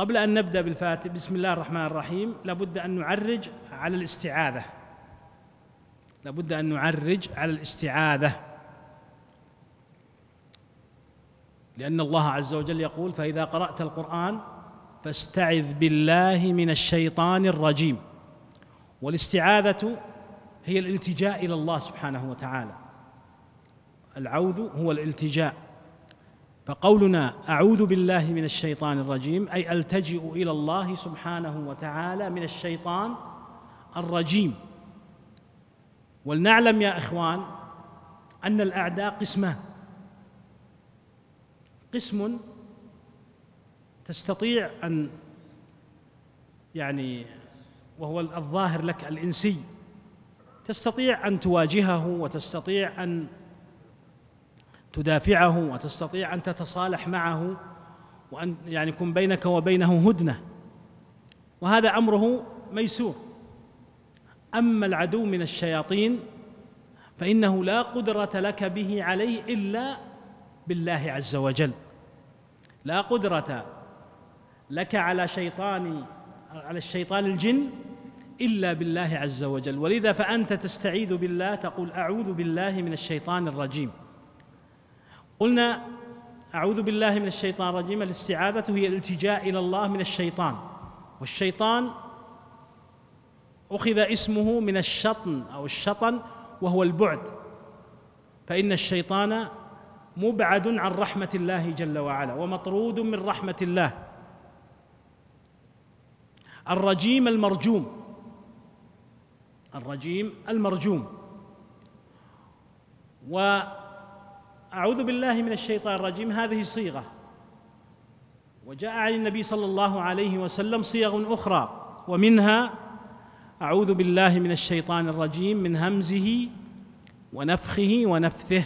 قبل أن نبدأ بالفاتح بسم الله الرحمن الرحيم. لابد أن نعرج على الاستعاذة. لابد أن نعرج على الاستعاذة. لأن الله عز وجل يقول فإذا قرأت القرآن فاستعذ بالله من الشيطان الرجيم. والاستعاذة هي الالتجاء إلى الله سبحانه وتعالى. العوذ هو الالتجاء. فقولنا أعوذ بالله من الشيطان الرجيم أي ألتجئ إلى الله سبحانه وتعالى من الشيطان الرجيم. ولنعلم يا إخوان أن الأعداء قسمان. قسم تستطيع أن يعني وهو الظاهر لك الإنسي تستطيع أن تواجهه وتستطيع أن تدافعه وتستطيع أن تتصالح معه وأن يعني يكون بينك وبينه هدنة. وهذا أمره ميسور. أما العدو من الشياطين فإنه لا قدرة لك به عليه إلا بالله عز وجل. لا قدرة لك على شيطان على الشيطان الجن إلا بالله عز وجل. ولذا فأنت تستعيذ بالله تقول أعوذ بالله من الشيطان الرجيم. قلنا أعوذ بالله من الشيطان الرجيم الاستعاذة هي الالتجاء إلى الله من الشيطان. والشيطان أخذ اسمه من الشطن أو الشطن وهو البعد. فإن الشيطان مبعد عن رحمة الله جل وعلا ومطرود من رحمة الله. الرجيم المرجوم. الرجيم المرجوم. و أعوذ بالله من الشيطان الرجيم. هذه صيغة. وجاء عن النبي صلى الله عليه وسلم صيغ أخرى ومنها أعوذ بالله من الشيطان الرجيم من همزه ونفخه ونفثه.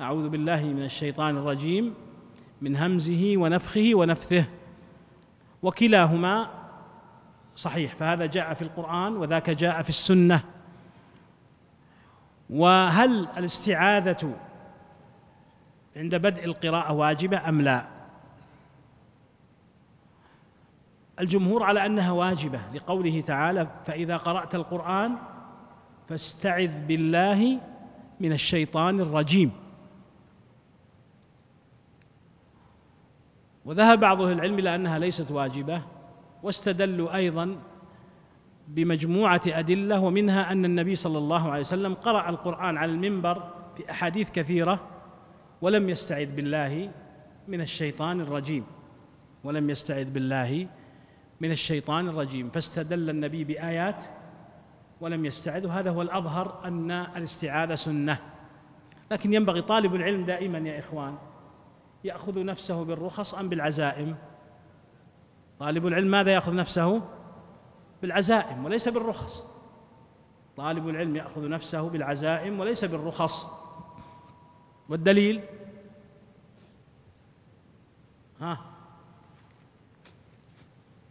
أعوذ بالله من الشيطان الرجيم من همزه ونفخه ونفثه. وكلاهما صحيح فهذا جاء في القرآن وذاك جاء في السنة. وهل الاستعاذة عند بدء القراءة واجبة أم لا؟ الجمهور على أنها واجبة لقوله تعالى فإذا قرأت القرآن فاستعذ بالله من الشيطان الرجيم. وذهب بعض أهل العلم إلى أنها ليست واجبة واستدلوا أيضا بمجموعة أدلة ومنها أن النبي صلى الله عليه وسلم قرأ القرآن على المنبر في أحاديث كثيرة ولم يستعذ بالله من الشيطان الرجيم. ولم يستعذ بالله من الشيطان الرجيم. فاستدل النبي بآيات ولم يستعذ هذا هو الأظهر أن الاستعاذة سنة. لكن ينبغي طالب العلم دائما يا إخوان يأخذ نفسه بالرخص أم بالعزائم؟ طالب العلم ماذا يأخذ نفسه؟ بالعزائم وليس بالرخص. طالب العلم يأخذ نفسه بالعزائم وليس بالرخص. والدليل؟ ها.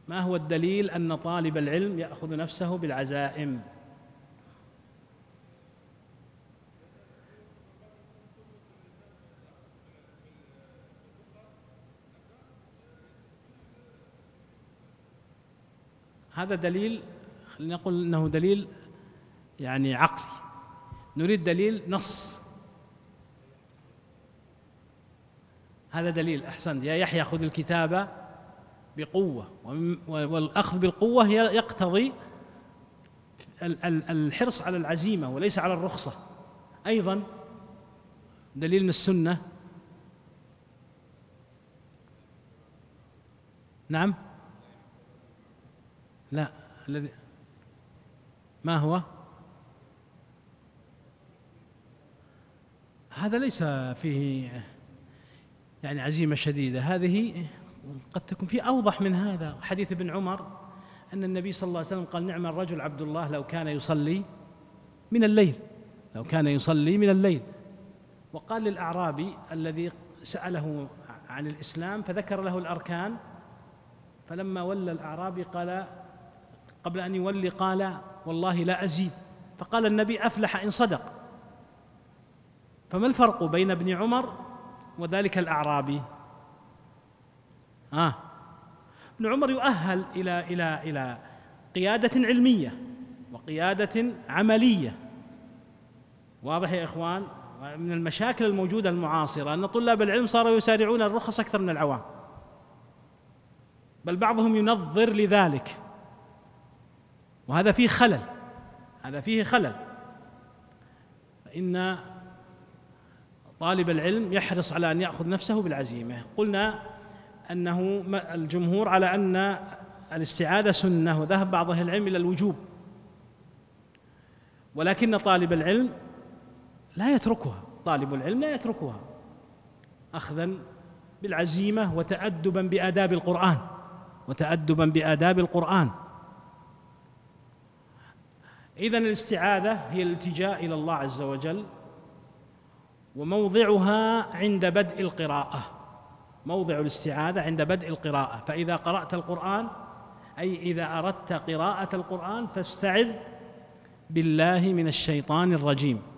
ما هو الدليل أن طالب العلم يأخذ نفسه بالعزائم؟ هذا دليل خلينا نقول إنه دليل يعني عقلي. نريد دليل نص. هذا دليل. أحسنت. يا يحيى خذ الكتابة بقوة. والأخذ بالقوة يقتضي الحرص على العزيمة وليس على الرخصة. أيضا دليل من السنة. نعم. لا الذي ما هو؟ هذا ليس فيه يعني عزيمة شديدة. هذه قد تكون في أوضح من هذا حديث ابن عمر أن النبي صلى الله عليه وسلم قال نعم الرجل عبد الله لو كان يصلي من الليل لو كان يصلي من الليل. وقال للأعرابي الذي سأله عن الإسلام فذكر له الأركان. فلما ولى الأعرابي قال قبل أن يولي قال والله لا أزيد. فقال النبي أفلح إن صدق. فما الفرق بين ابن عمر وذلك الأعرابي. آه ابن عمر يؤهل إلى إلى إلى قيادة علمية وقيادة عملية. واضح يا إخوان؟ من المشاكل الموجودة المعاصرة أن طلاب العلم صاروا يسارعون الرخص أكثر من العوام. بل بعضهم ينظر لذلك. وهذا فيه خلل. هذا فيه خلل. فإن طالب العلم يحرص على أن يأخذ نفسه بالعزيمة. قلنا أنه الجمهور على أن الاستعاذة سنة وذهب بعض أهل العلم إلى الوجوب. ولكن طالب العلم لا يتركها. طالب العلم لا يتركها. أخذا بالعزيمة وتأدبا بآداب القرآن. وتأدبا بآداب القرآن. إذا الاستعاذة هي الالتجاء إلى الله عز وجل وموضعها عند بدء القراءة موضع الاستعاذة عند بدء القراءة. فإذا قرأت القرآن أي إذا أردت قراءة القرآن فاستعذ بالله من الشيطان الرجيم.